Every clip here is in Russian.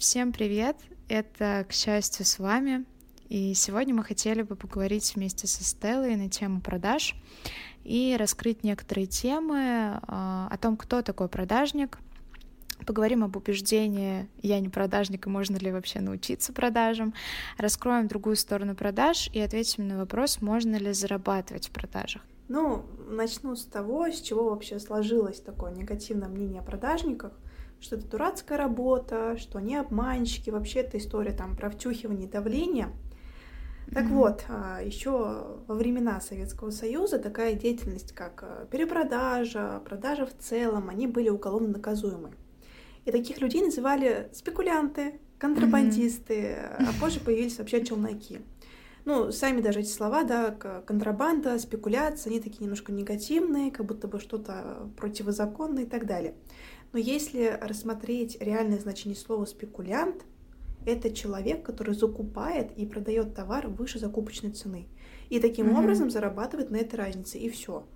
Всем привет! Это, к счастью, с вами. И сегодня мы хотели бы поговорить вместе со Стеллой на тему продаж и раскрыть некоторые темы а, о том, кто такой продажник. Поговорим об убеждении «я не продажник, и можно ли вообще научиться продажам». Раскроем другую сторону продаж и ответим на вопрос, можно ли зарабатывать в продажах. Ну, начну с того, с чего вообще сложилось такое негативное мнение о продажниках — что это дурацкая работа, что они обманщики, вообще эта история там про втюхивание давления. Так mm-hmm. вот, а, еще во времена Советского Союза такая деятельность, как а, перепродажа, продажа в целом, они были уголовно наказуемы. И таких людей называли спекулянты, контрабандисты, mm-hmm. а позже появились вообще челноки. Ну, сами даже эти слова, да, контрабанда, спекуляция, они такие немножко негативные, как будто бы что-то противозаконное и так далее. Но если рассмотреть реальное значение слова спекулянт, это человек, который закупает и продает товар выше закупочной цены. И таким mm-hmm. образом зарабатывает на этой разнице, и все.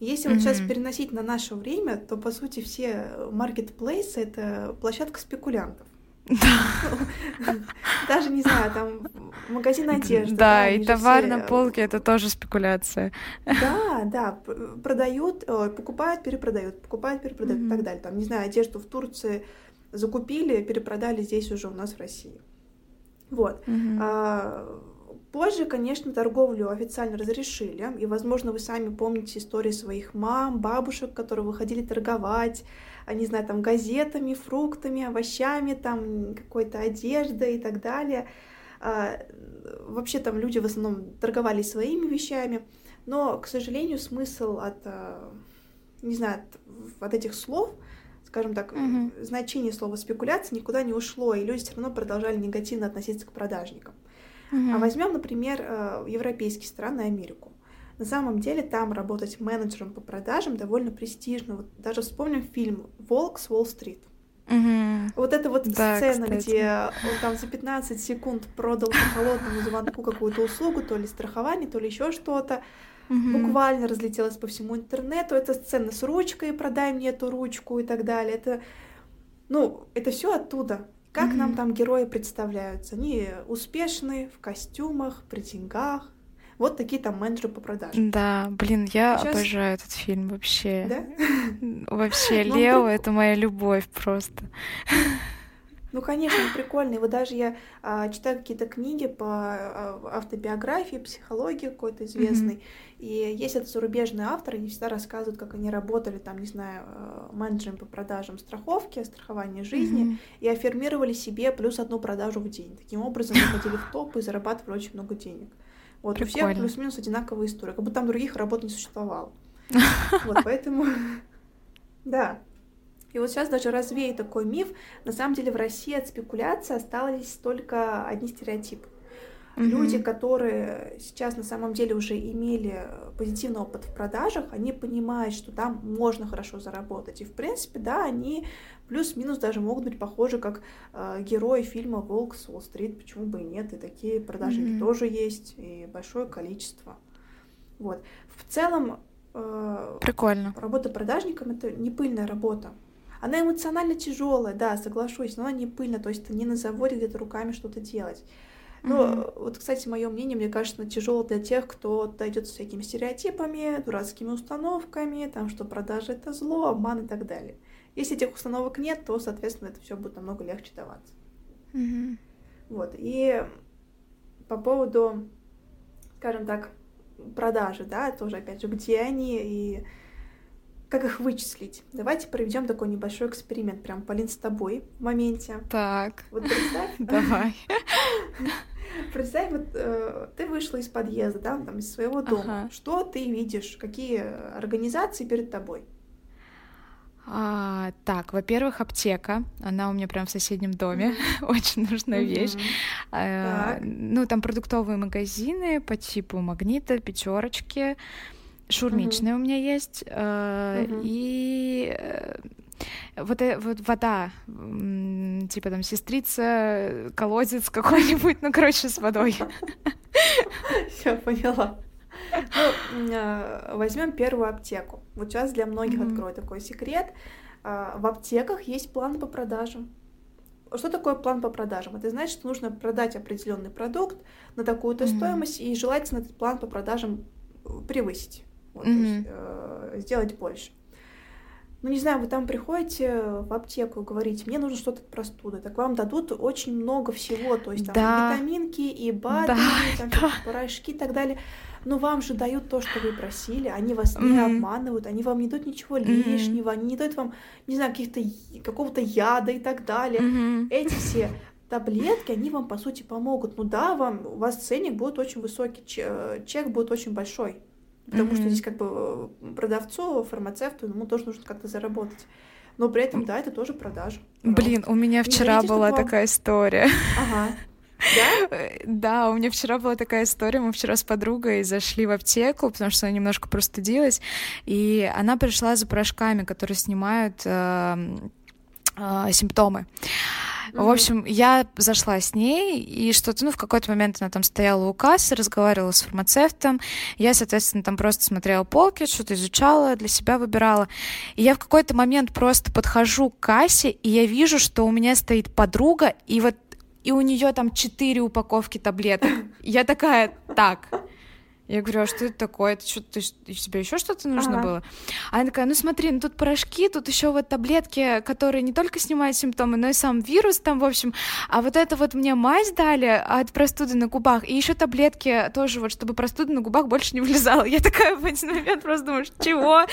Если mm-hmm. вот сейчас переносить на наше время, то по сути все маркетплейсы это площадка спекулянтов. Даже не знаю, там магазин одежды. Да, и товар на полке это тоже спекуляция. Да, да, продают, покупают, перепродают, покупают, перепродают и так далее. Там, не знаю, одежду в Турции закупили, перепродали здесь уже у нас в России. Вот. А, позже, конечно, торговлю официально разрешили, и, возможно, вы сами помните истории своих мам, бабушек, которые выходили торговать, не знаю, там, газетами, фруктами, овощами, там, какой-то одеждой и так далее. А, вообще там люди в основном торговали своими вещами, но, к сожалению, смысл от, а, не знаю, от, от этих слов, скажем так, mm-hmm. значение слова спекуляция никуда не ушло, и люди все равно продолжали негативно относиться к продажникам. Mm-hmm. А возьмем, например, а, европейские страны, Америку. На самом деле там работать менеджером по продажам довольно престижно. Вот даже вспомним фильм «Волк с Уолл-стрит». Угу. Вот это вот да, сцена, кстати. где он там за 15 секунд продал по холодному звонку какую-то услугу, то ли страхование, то ли еще что-то. Угу. Буквально разлетелась по всему интернету. Это сцена с ручкой, продай мне эту ручку и так далее. Это, ну, это все оттуда. Как угу. нам там герои представляются? Они успешные в костюмах, при деньгах, вот такие там менеджеры по продажам. Да, блин, я Сейчас... обожаю этот фильм вообще. Да? Вообще, ну, Лео — это моя любовь просто. Ну, конечно, прикольный. Вот даже я а, читаю какие-то книги по а, автобиографии, психологии какой-то известной. Mm-hmm. И есть это зарубежные авторы, они всегда рассказывают, как они работали там, не знаю, э, менеджером по продажам страховки, страхования жизни, mm-hmm. и аффирмировали себе плюс одну продажу в день. Таким образом, выходили в топ и зарабатывали очень много денег. Вот Прикольно. у всех плюс-минус одинаковая история, как будто там других работ не существовало. Вот поэтому, да. И вот сейчас даже развею такой миф. На самом деле в России от спекуляции остались только одни стереотипы. Mm-hmm. Люди, которые сейчас на самом деле уже имели позитивный опыт в продажах, они понимают, что там можно хорошо заработать. И в принципе, да, они плюс-минус даже могут быть похожи как э, герои фильма «Волк с Уолл-стрит», почему бы и нет, и такие продажники mm-hmm. тоже есть, и большое количество. Вот. В целом, э, Прикольно. работа продажником — это не пыльная работа. Она эмоционально тяжелая, да, соглашусь, но она не пыльная, то есть ты не на заводе где-то руками что-то делать. Ну, mm-hmm. вот, кстати, мое мнение, мне кажется, тяжело для тех, кто дойдет с всякими стереотипами, дурацкими установками, там, что продажа это зло, обман и так далее. Если этих установок нет, то, соответственно, это все будет намного легче даваться. Mm-hmm. Вот. И по поводу, скажем так, продажи, да, тоже опять же, где они и как их вычислить? Давайте проведем такой небольшой эксперимент, прям, Полин, с тобой в моменте. Так. Вот представь. Давай. Представь, вот э, ты вышла из подъезда, да, там, из своего дома. Ага. Что ты видишь? Какие организации перед тобой? А, так, во-первых, аптека. Она у меня прям в соседнем доме. Очень нужная вещь. А, ну, там продуктовые магазины по типу магнита, пятерочки. Шурмичные у меня есть. А, и э, вот, э, вот вода, типа там сестрица, колодец какой-нибудь, ну, короче, с водой. Все, поняла. Ну, э, возьмем первую аптеку. Вот сейчас для многих mm-hmm. открою такой секрет. А, в аптеках есть планы по продажам. что такое план по продажам? Это значит, что нужно продать определенный продукт на такую-то mm-hmm. стоимость, и желательно этот план по продажам превысить, вот, mm-hmm. то есть, э, сделать больше. Ну, не знаю, вы там приходите в аптеку и говорите, мне нужно что-то от простуды, так вам дадут очень много всего, то есть там да. витаминки и БАДы, да, там, да. порошки и так далее. Но вам же дают то, что вы просили, они вас mm-hmm. не обманывают, они вам не дают ничего лишнего, mm-hmm. они не дают вам, не знаю, каких-то какого-то яда и так далее. Mm-hmm. Эти все таблетки, они вам, по сути, помогут. Ну да, вам, у вас ценник будет очень высокий, чек будет очень большой. Потому mm-hmm. что здесь как бы э, продавцу, фармацевту, ему тоже нужно как-то заработать. Но при этом, да, это тоже продажа. Блин, у меня вчера говорите, была такая вам... история. Ага. Да? Да, у меня вчера была такая история. Мы вчера с подругой зашли в аптеку, потому что она немножко простудилась, и она пришла за порошками, которые снимают э, э, симптомы. В общем, я зашла с ней, и что-то, ну, в какой-то момент она там стояла у кассы, разговаривала с фармацевтом. Я, соответственно, там просто смотрела полки, что-то изучала, для себя выбирала. И я в какой-то момент просто подхожу к кассе, и я вижу, что у меня стоит подруга, и вот и у нее там четыре упаковки таблеток. Я такая, так, я говорю, а что это такое? Это что, ты, тебе еще что-то нужно ага. было? А она такая, ну смотри, ну тут порошки, тут еще вот таблетки, которые не только снимают симптомы, но и сам вирус там, в общем. А вот это вот мне мазь дали от простуды на губах, и еще таблетки тоже вот, чтобы простуда на губах больше не влезала. Я такая в один момент просто думаю, чего?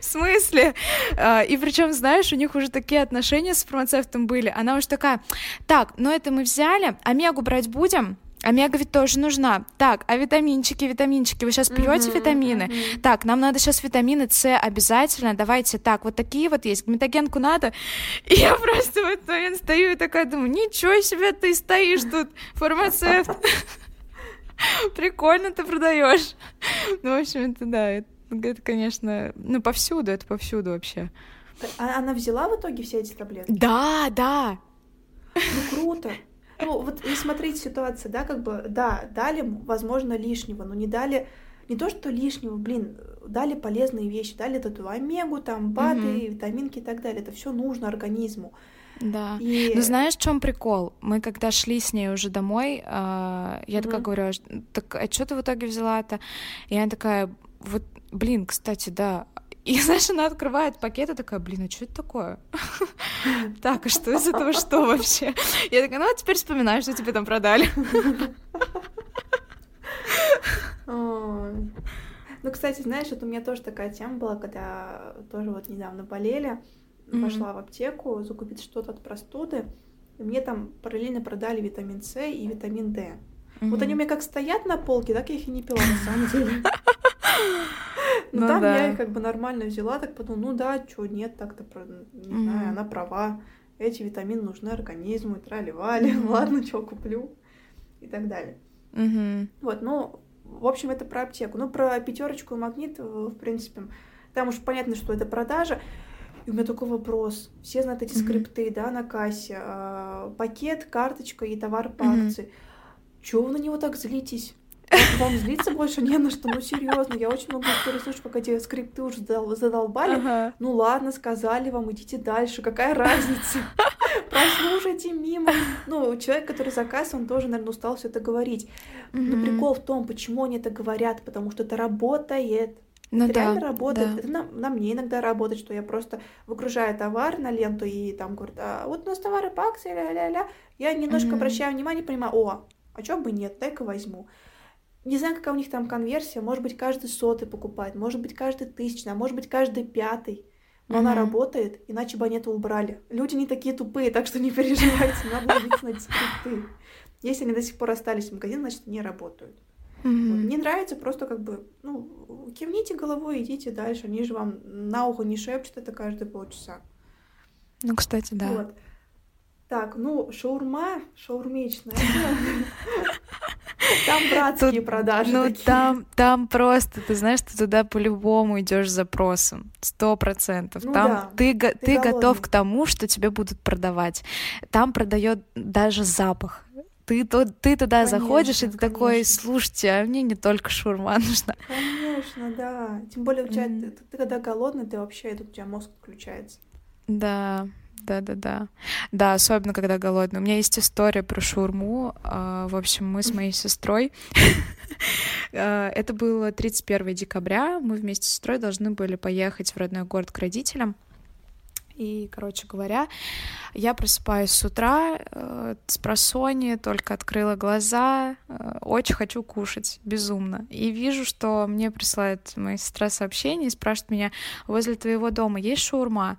В смысле? А, и причем, знаешь, у них уже такие отношения с фармацевтом были. Она уже такая, так, ну это мы взяли, омегу брать будем? Омега ведь тоже нужна. Так, а витаминчики, витаминчики, вы сейчас пьете uh-huh, витамины? Uh-huh. Так, нам надо сейчас витамины С обязательно. Давайте так, вот такие вот есть. Метагенку надо. И я просто в этот момент стою и такая думаю, ничего себе ты стоишь тут, фармацевт. Прикольно ты продаешь. Ну, в общем, это да, это, это, конечно, ну, повсюду, это повсюду вообще. А она взяла в итоге все эти таблетки? Да, да. Ну, круто. Ну, вот и смотрите ситуация, да, как бы, да, дали, возможно, лишнего, но не дали, не то, что лишнего, блин, дали полезные вещи, дали эту омегу, там, БАДы, угу. витаминки и так далее. Это все нужно организму. Да. И... Ну знаешь, в чем прикол? Мы когда шли с ней уже домой, э, я mm такая говорю, «А так а что ты в итоге взяла-то? И она такая, вот, блин, кстати, да, и, знаешь, она открывает пакет и такая, блин, а что это такое? Так, а что из этого что вообще? Я такая, ну, а теперь вспоминаю, что тебе там продали. Ну, кстати, знаешь, вот у меня тоже такая тема была, когда тоже вот недавно болели, пошла в аптеку закупить что-то от простуды, и мне там параллельно продали витамин С и витамин D. Вот они у меня как стоят на полке, так я их и не пила на самом деле. Ну, там да. я их как бы нормально взяла, так подумала, ну да, что нет, так-то, не mm знаю, она права, эти витамины нужны организму, и трали-вали, mm ладно, что куплю, и так далее. mm Вот, ну, в общем, это про аптеку. Ну, про пятерочку и магнит, в принципе, там уж понятно, что это продажа. И у меня такой вопрос. Все знают эти mm-hmm. скрипты, да, на кассе. А, пакет, карточка и товар по mm-hmm. акции. Чего вы на него так злитесь? Вам злиться больше не на что, ну серьезно, я очень много историй слышу, пока эти скрипты уже задолбали. Ага. Ну ладно, сказали вам, идите дальше, какая разница? Прослушайте мимо. Ну, человек, который заказ, он тоже, наверное, устал все это говорить. Но прикол в том, почему они это говорят, потому что это работает. Ну, это да, реально работает. Да. Это на, на мне иногда работает, что я просто выгружаю товар на ленту и там говорят, а вот у нас товары по акции, ля-ля-ля. Я немножко mm-hmm. обращаю внимание, понимаю, о, а чё бы нет, дай-ка возьму. Не знаю, какая у них там конверсия, может быть, каждый сотый покупает, может быть, каждый тысячный, а может быть, каждый пятый. Но mm-hmm. она работает, иначе бы они это убрали. Люди не такие тупые, так что не переживайте, надо быть на скрипты. Если они до сих пор остались в магазине, значит, не работают. Mm-hmm. Вот. Не нравится, просто как бы, ну, кивните головой, идите дальше. Они же вам на ухо не шепчут это каждые полчаса. Ну, кстати, да. Вот. Так, ну, шаурма, шаурмичная. Там братские продажи. Ну, там, там просто, ты знаешь, ты туда по-любому идешь с запросом. Сто процентов. Ну, там да, ты, ты, ты готов к тому, что тебе будут продавать. Там продает даже запах. Ты, то, ты туда конечно, заходишь, и ты конечно. такой, слушайте, а мне не только шурма нужна. Конечно, да. Тем более, у тебя, mm. ты, ты когда голодный, ты вообще, тут у тебя мозг включается. Да, Да, да, особенно когда голодный. У меня есть история про шаурму. В общем, мы с моей сестрой. Это было 31 декабря. Мы вместе с сестрой должны были поехать в родной город к родителям. И, короче говоря, я просыпаюсь с утра э, с просони, только открыла глаза, э, очень хочу кушать, безумно. И вижу, что мне присылает моя сестра сообщение и спрашивает меня, возле твоего дома есть шаурма?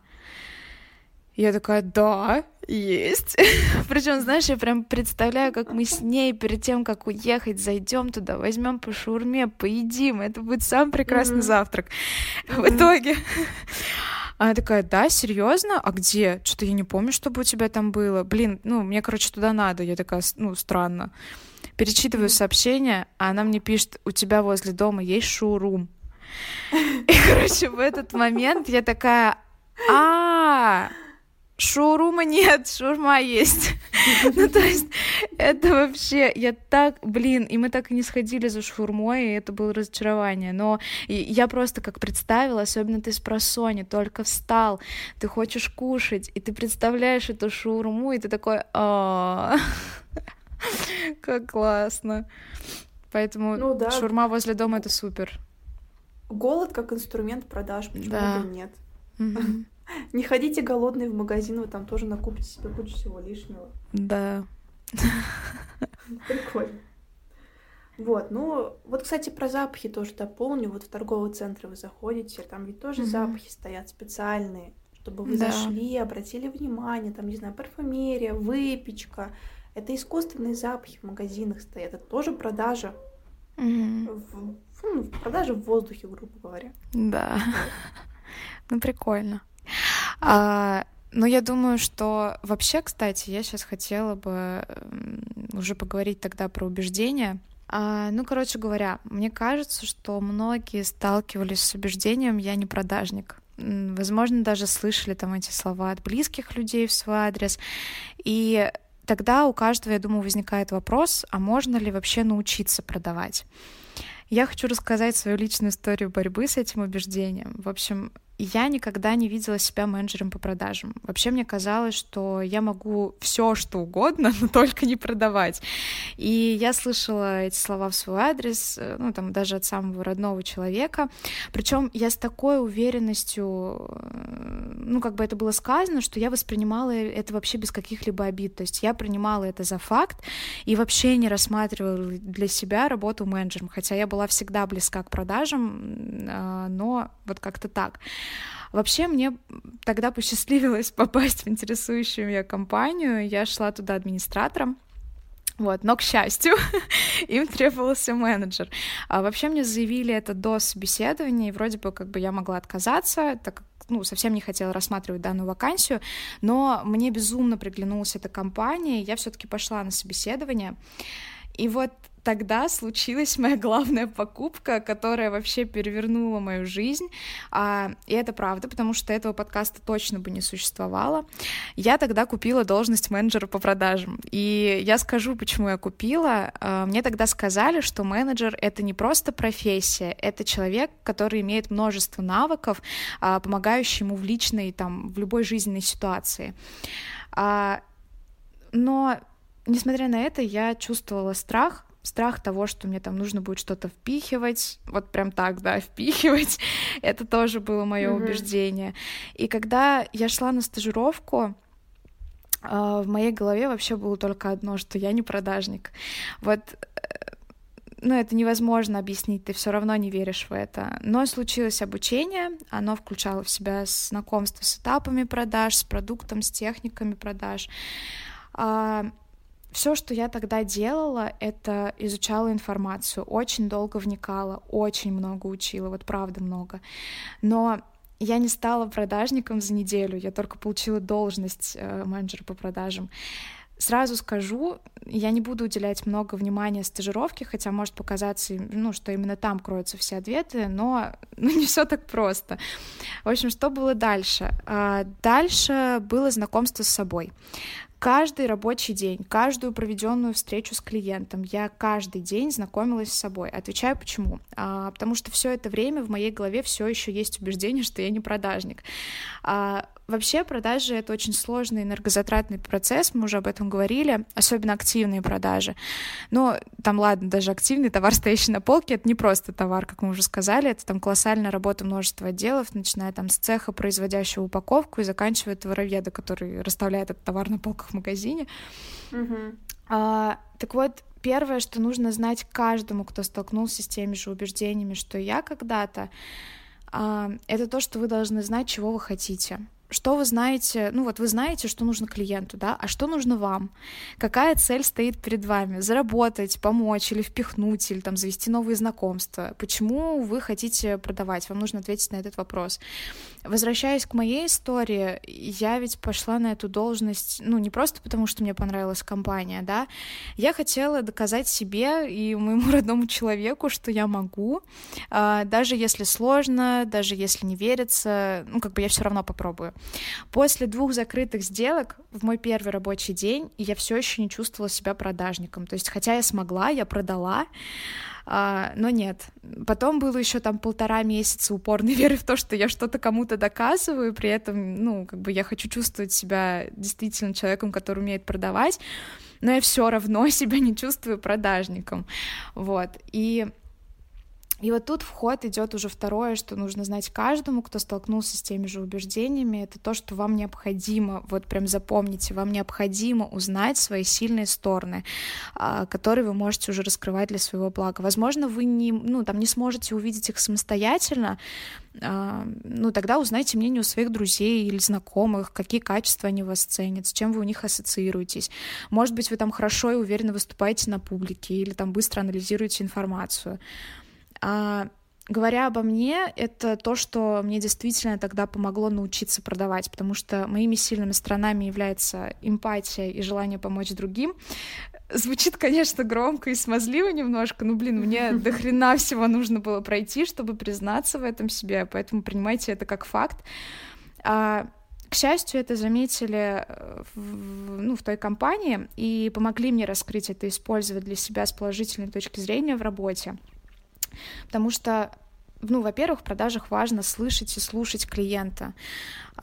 Я такая, да, есть. Причем, знаешь, я прям представляю, как мы с ней перед тем, как уехать, зайдем туда, возьмем по шаурме, поедим. Это будет самый прекрасный mm-hmm. завтрак. Mm-hmm. В итоге она такая, да, серьезно? А где? Что-то я не помню, чтобы у тебя там было. Блин, ну, мне, короче, туда надо. Я такая, ну, странно. Перечитываю сообщение, а она мне пишет, у тебя возле дома есть шоурум. И, короче, в этот момент я такая, а, шоурума нет, шаурма есть. ну, то есть, это вообще, я так, блин, и мы так и не сходили за шаурмой, и это было разочарование. Но я просто как представила, особенно ты с просони, только встал, ты хочешь кушать, и ты представляешь эту шаурму, и ты такой, а как классно. Поэтому ну, да. шаурма возле дома — это супер. Голод как инструмент продаж, почему да. бы нет? Mm-hmm. Не ходите голодные в магазин, вы там тоже накупите себе кучу всего лишнего. Да. Прикольно. Вот, ну, вот, кстати, про запахи тоже дополню. Вот в торговые центры вы заходите, там ведь тоже mm-hmm. запахи стоят специальные, чтобы вы да. зашли, обратили внимание, там, не знаю, парфюмерия, выпечка. Это искусственные запахи в магазинах стоят. Это тоже продажа. Mm-hmm. В, ну, продажа в воздухе, грубо говоря. Да. Ну, прикольно. А, ну, я думаю, что вообще, кстати, я сейчас хотела бы уже поговорить тогда про убеждения. А, ну, короче говоря, мне кажется, что многие сталкивались с убеждением «я не продажник». Возможно, даже слышали там эти слова от близких людей в свой адрес. И тогда у каждого, я думаю, возникает вопрос, а можно ли вообще научиться продавать? Я хочу рассказать свою личную историю борьбы с этим убеждением. В общем, я никогда не видела себя менеджером по продажам. Вообще мне казалось, что я могу все, что угодно, но только не продавать. И я слышала эти слова в свой адрес, э, ну там даже от самого родного человека. Причем я с такой уверенностью, э, ну как бы это было сказано, что я воспринимала это вообще без каких-либо обид. То есть я принимала это за факт и вообще не рассматривала для себя работу менеджером, хотя я была всегда близка к продажам, а, но вот как-то так. Вообще мне тогда посчастливилось попасть в интересующую меня компанию. Я шла туда администратором. Вот, но, к счастью, им требовался менеджер. А вообще мне заявили это до собеседования, и вроде бы как бы я могла отказаться, так как ну, совсем не хотела рассматривать данную вакансию, но мне безумно приглянулась эта компания, и я все-таки пошла на собеседование. И вот тогда случилась моя главная покупка, которая вообще перевернула мою жизнь. А, и это правда, потому что этого подкаста точно бы не существовало. Я тогда купила должность менеджера по продажам. И я скажу, почему я купила. А, мне тогда сказали, что менеджер — это не просто профессия, это человек, который имеет множество навыков, а, помогающий ему в личной, там, в любой жизненной ситуации. Но несмотря на это, я чувствовала страх, страх того, что мне там нужно будет что-то впихивать, вот прям так, да, впихивать, это тоже было мое mm-hmm. убеждение. И когда я шла на стажировку, а, в моей голове вообще было только одно, что я не продажник. Вот э, ну, это невозможно объяснить, ты все равно не веришь в это. Но случилось обучение, оно включало в себя знакомство с этапами продаж, с продуктом, с техниками продаж. Все, что я тогда делала, это изучала информацию, очень долго вникала, очень много учила, вот правда много. Но я не стала продажником за неделю, я только получила должность э, менеджера по продажам. Сразу скажу, я не буду уделять много внимания стажировке, хотя может показаться, ну, что именно там кроются все ответы, но ну, не все так просто. В общем, что было дальше? А, дальше было знакомство с собой. Каждый рабочий день, каждую проведенную встречу с клиентом, я каждый день знакомилась с собой. Отвечаю почему? А, потому что все это время в моей голове все еще есть убеждение, что я не продажник. А, Вообще продажи — это очень сложный энергозатратный процесс, мы уже об этом говорили, особенно активные продажи. Но там, ладно, даже активный товар, стоящий на полке, это не просто товар, как мы уже сказали, это там колоссальная работа множества отделов, начиная там с цеха, производящего упаковку, и заканчивая товароведа, который расставляет этот товар на полках в магазине. Угу. А, так вот, первое, что нужно знать каждому, кто столкнулся с теми же убеждениями, что я когда-то, а, это то, что вы должны знать, чего вы хотите что вы знаете, ну вот вы знаете, что нужно клиенту, да, а что нужно вам? Какая цель стоит перед вами? Заработать, помочь или впихнуть, или там завести новые знакомства? Почему вы хотите продавать? Вам нужно ответить на этот вопрос. Возвращаясь к моей истории, я ведь пошла на эту должность, ну, не просто потому, что мне понравилась компания, да, я хотела доказать себе и моему родному человеку, что я могу, а, даже если сложно, даже если не верится, ну, как бы я все равно попробую. После двух закрытых сделок в мой первый рабочий день я все еще не чувствовала себя продажником. То есть, хотя я смогла, я продала, а, но нет. Потом было еще там полтора месяца упорной веры в то, что я что-то кому-то доказываю, при этом, ну, как бы я хочу чувствовать себя действительно человеком, который умеет продавать, но я все равно себя не чувствую продажником, вот. И и вот тут вход идет уже второе, что нужно знать каждому, кто столкнулся с теми же убеждениями, это то, что вам необходимо, вот прям запомните, вам необходимо узнать свои сильные стороны, а, которые вы можете уже раскрывать для своего блага. Возможно, вы не, ну, там, не сможете увидеть их самостоятельно, а, ну, тогда узнайте мнение у своих друзей или знакомых, какие качества они вас ценят, с чем вы у них ассоциируетесь. Может быть, вы там хорошо и уверенно выступаете на публике или там быстро анализируете информацию. А, говоря обо мне, это то, что мне действительно тогда помогло научиться продавать, потому что моими сильными сторонами является эмпатия и желание помочь другим. Звучит, конечно, громко и смазливо немножко, но, блин, мне до хрена всего нужно было пройти, чтобы признаться в этом себе, поэтому принимайте это как факт. А, к счастью, это заметили э, в, ну, в той компании и помогли мне раскрыть это, использовать для себя с положительной точки зрения в работе. Потому что ну, во-первых, в продажах важно слышать и слушать клиента.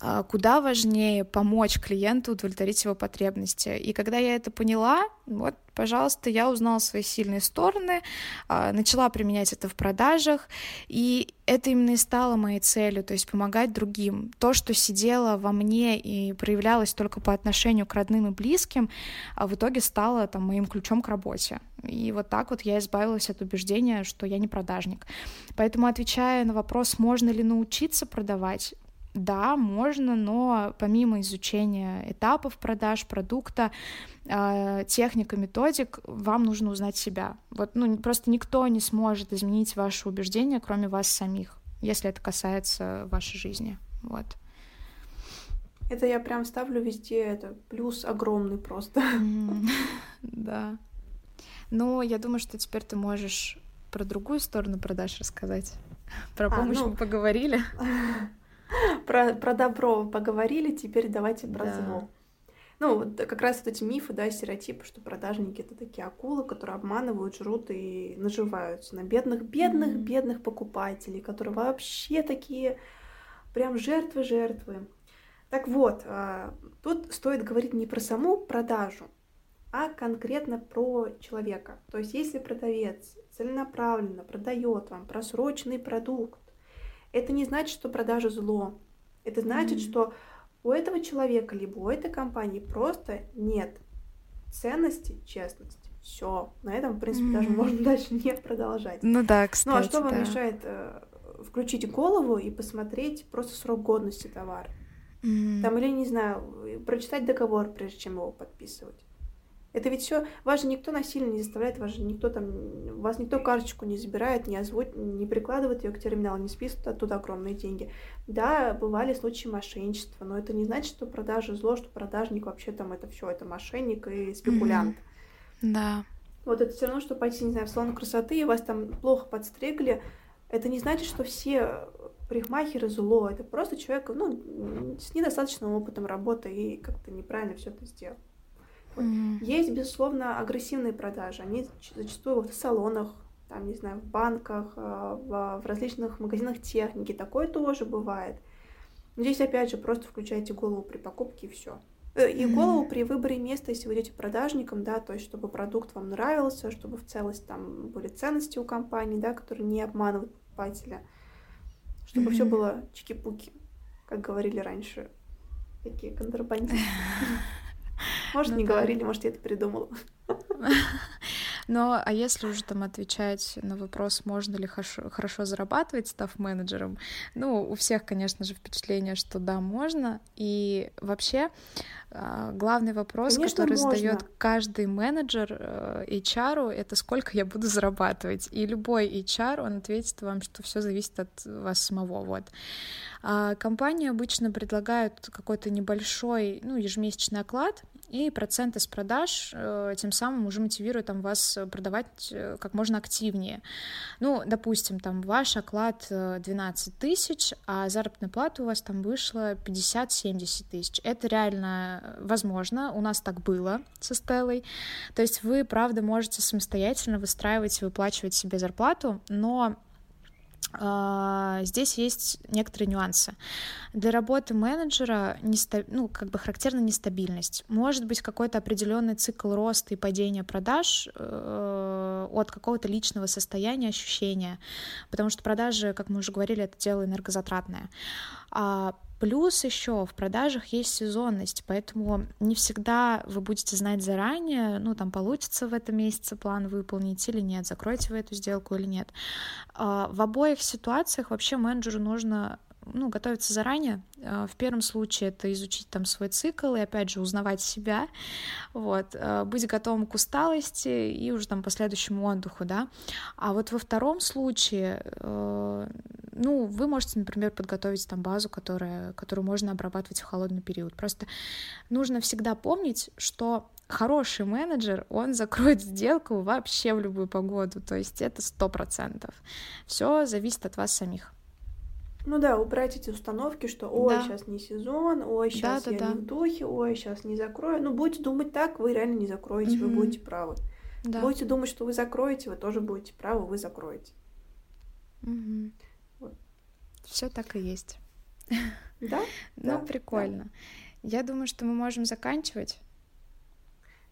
А, куда важнее помочь клиенту удовлетворить его потребности. И когда я это поняла, вот, пожалуйста, я узнала свои сильные стороны, а, начала применять это в продажах, и это именно и стало моей целью, то есть помогать другим. То, что сидело во мне и проявлялось только по отношению к родным и близким, а в итоге стало там, моим ключом к работе. И вот так вот я избавилась от убеждения, что я не продажник. Поэтому, отвечая на вопрос, можно ли научиться продавать, да, можно, но помимо изучения этапов продаж продукта, а, техник и методик, вам нужно узнать себя. Вот, ну, просто никто не сможет изменить ваши убеждения, кроме вас самих, если это касается вашей жизни. Вот. Это я прям ставлю везде, это плюс огромный просто. Да. Ну, я думаю, что теперь ты можешь про другую сторону продаж рассказать. Про а, помощь мы ну, поговорили. про, про добро поговорили, теперь давайте про да. зло. Ну, вот как раз вот эти мифы, да, стереотипы, что продажники это такие акулы, которые обманывают, жрут и наживаются на бедных, бедных, mm-hmm. бедных покупателей, которые вообще такие прям жертвы-жертвы. Так вот, а, тут стоит говорить не про саму продажу, а конкретно про человека. То есть, если продавец целенаправленно продает вам просроченный продукт, это не значит, что продажа зло. Это значит, mm-hmm. что у этого человека либо у этой компании просто нет ценности, честности. Все. На этом, в принципе, mm-hmm. даже можно дальше не продолжать. Ну да, кстати. Ну а что вам да. мешает э, включить голову и посмотреть просто срок годности товара? Mm-hmm. Там или, не знаю, прочитать договор, прежде чем его подписывать. Это ведь все, вас же никто насильно не заставляет, вас же никто там, вас никто карточку не забирает, не озвучит, не прикладывает ее к терминалу, не списывает оттуда огромные деньги. Да, бывали случаи мошенничества, но это не значит, что продажа зло, что продажник вообще там это все, это мошенник и спекулянт. Mm-hmm. Да. Вот это все равно, что пойти, не знаю, в салон красоты, и вас там плохо подстригли, это не значит, что все парикмахеры зло, это просто человек, ну, с недостаточным опытом работы и как-то неправильно все это сделал. Mm-hmm. Есть, безусловно, агрессивные продажи. Они зачастую в салонах, там, не знаю, в банках, э, в, в различных магазинах техники. Такое тоже бывает. Здесь, опять же, просто включайте голову при покупке и все. Э, и голову при выборе места, если вы идете продажником, да, то есть чтобы продукт вам нравился, чтобы в целости там были ценности у компании, да, которые не обманывают покупателя, чтобы все было чики-пуки, как говорили раньше такие контрабандисты. Может, ну, не да. говорили, может, я это придумала. Но а если уже там отвечать на вопрос, можно ли хорошо, хорошо зарабатывать, став менеджером, ну, у всех, конечно же, впечатление, что да, можно. И вообще а, главный вопрос, конечно, который можно. задает каждый менеджер э, HR, это сколько я буду зарабатывать. И любой HR, он ответит вам, что все зависит от вас самого. Вот. А компании обычно предлагают какой-то небольшой, ну, ежемесячный оклад, и проценты с продаж э, тем самым уже мотивируют там, вас продавать э, как можно активнее. Ну, допустим, там ваш оклад 12 э, тысяч, а заработная плата у вас там вышла 50-70 тысяч. Это реально возможно, у нас так было со Стеллой. То есть вы, правда, можете самостоятельно выстраивать и выплачивать себе зарплату, но здесь есть некоторые нюансы. Для работы менеджера неста... ну, как бы характерна нестабильность. Может быть какой-то определенный цикл роста и падения продаж э, от какого-то личного состояния, ощущения, потому что продажи, как мы уже говорили, это дело энергозатратное. А Плюс еще в продажах есть сезонность, поэтому не всегда вы будете знать заранее, ну там получится в этом месяце план выполнить или нет, закроете вы эту сделку или нет. А, в обоих ситуациях вообще менеджеру нужно ну, готовиться заранее. А, в первом случае это изучить там свой цикл и, опять же, узнавать себя, вот, а, быть готовым к усталости и уже там последующему отдыху, да. А вот во втором случае, э, ну, вы можете, например, подготовить там базу, которая, которую можно обрабатывать в холодный период. Просто нужно всегда помнить, что хороший менеджер, он закроет сделку вообще в любую погоду, то есть это сто процентов. Все зависит от вас самих. Ну да, убрать эти установки, что ой, да. сейчас не сезон, ой, сейчас да, я да, не в духе, ой, сейчас не закрою. Ну, будете думать так, вы реально не закроете, угу. вы будете правы. Да. Будете думать, что вы закроете, вы тоже будете правы, вы закроете. Угу. Вот. Все так и есть. Да? Ну, прикольно. Я думаю, что мы можем заканчивать.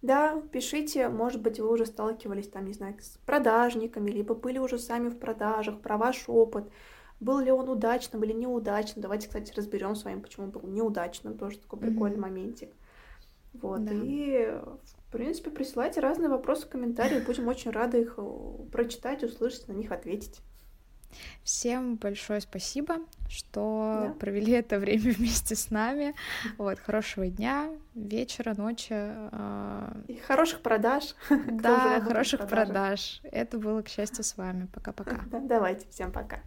Да, пишите, может быть, вы уже сталкивались там, не знаю, с продажниками, либо были уже сами в продажах, про ваш опыт, был ли он удачным или неудачным. Давайте, кстати, разберем с вами, почему был неудачным. Тоже такой прикольный mm-hmm. моментик. Вот. Да. И, в принципе, присылайте разные вопросы, комментарии. Будем очень рады их э, прочитать, услышать, на них ответить. Всем большое спасибо, что да. провели это время вместе с нами. Вот, хорошего дня, вечера, ночи. А, И хороших продаж. Да, хороших продаж. Это было, к счастью, с вами. Пока-пока. Давайте, всем пока.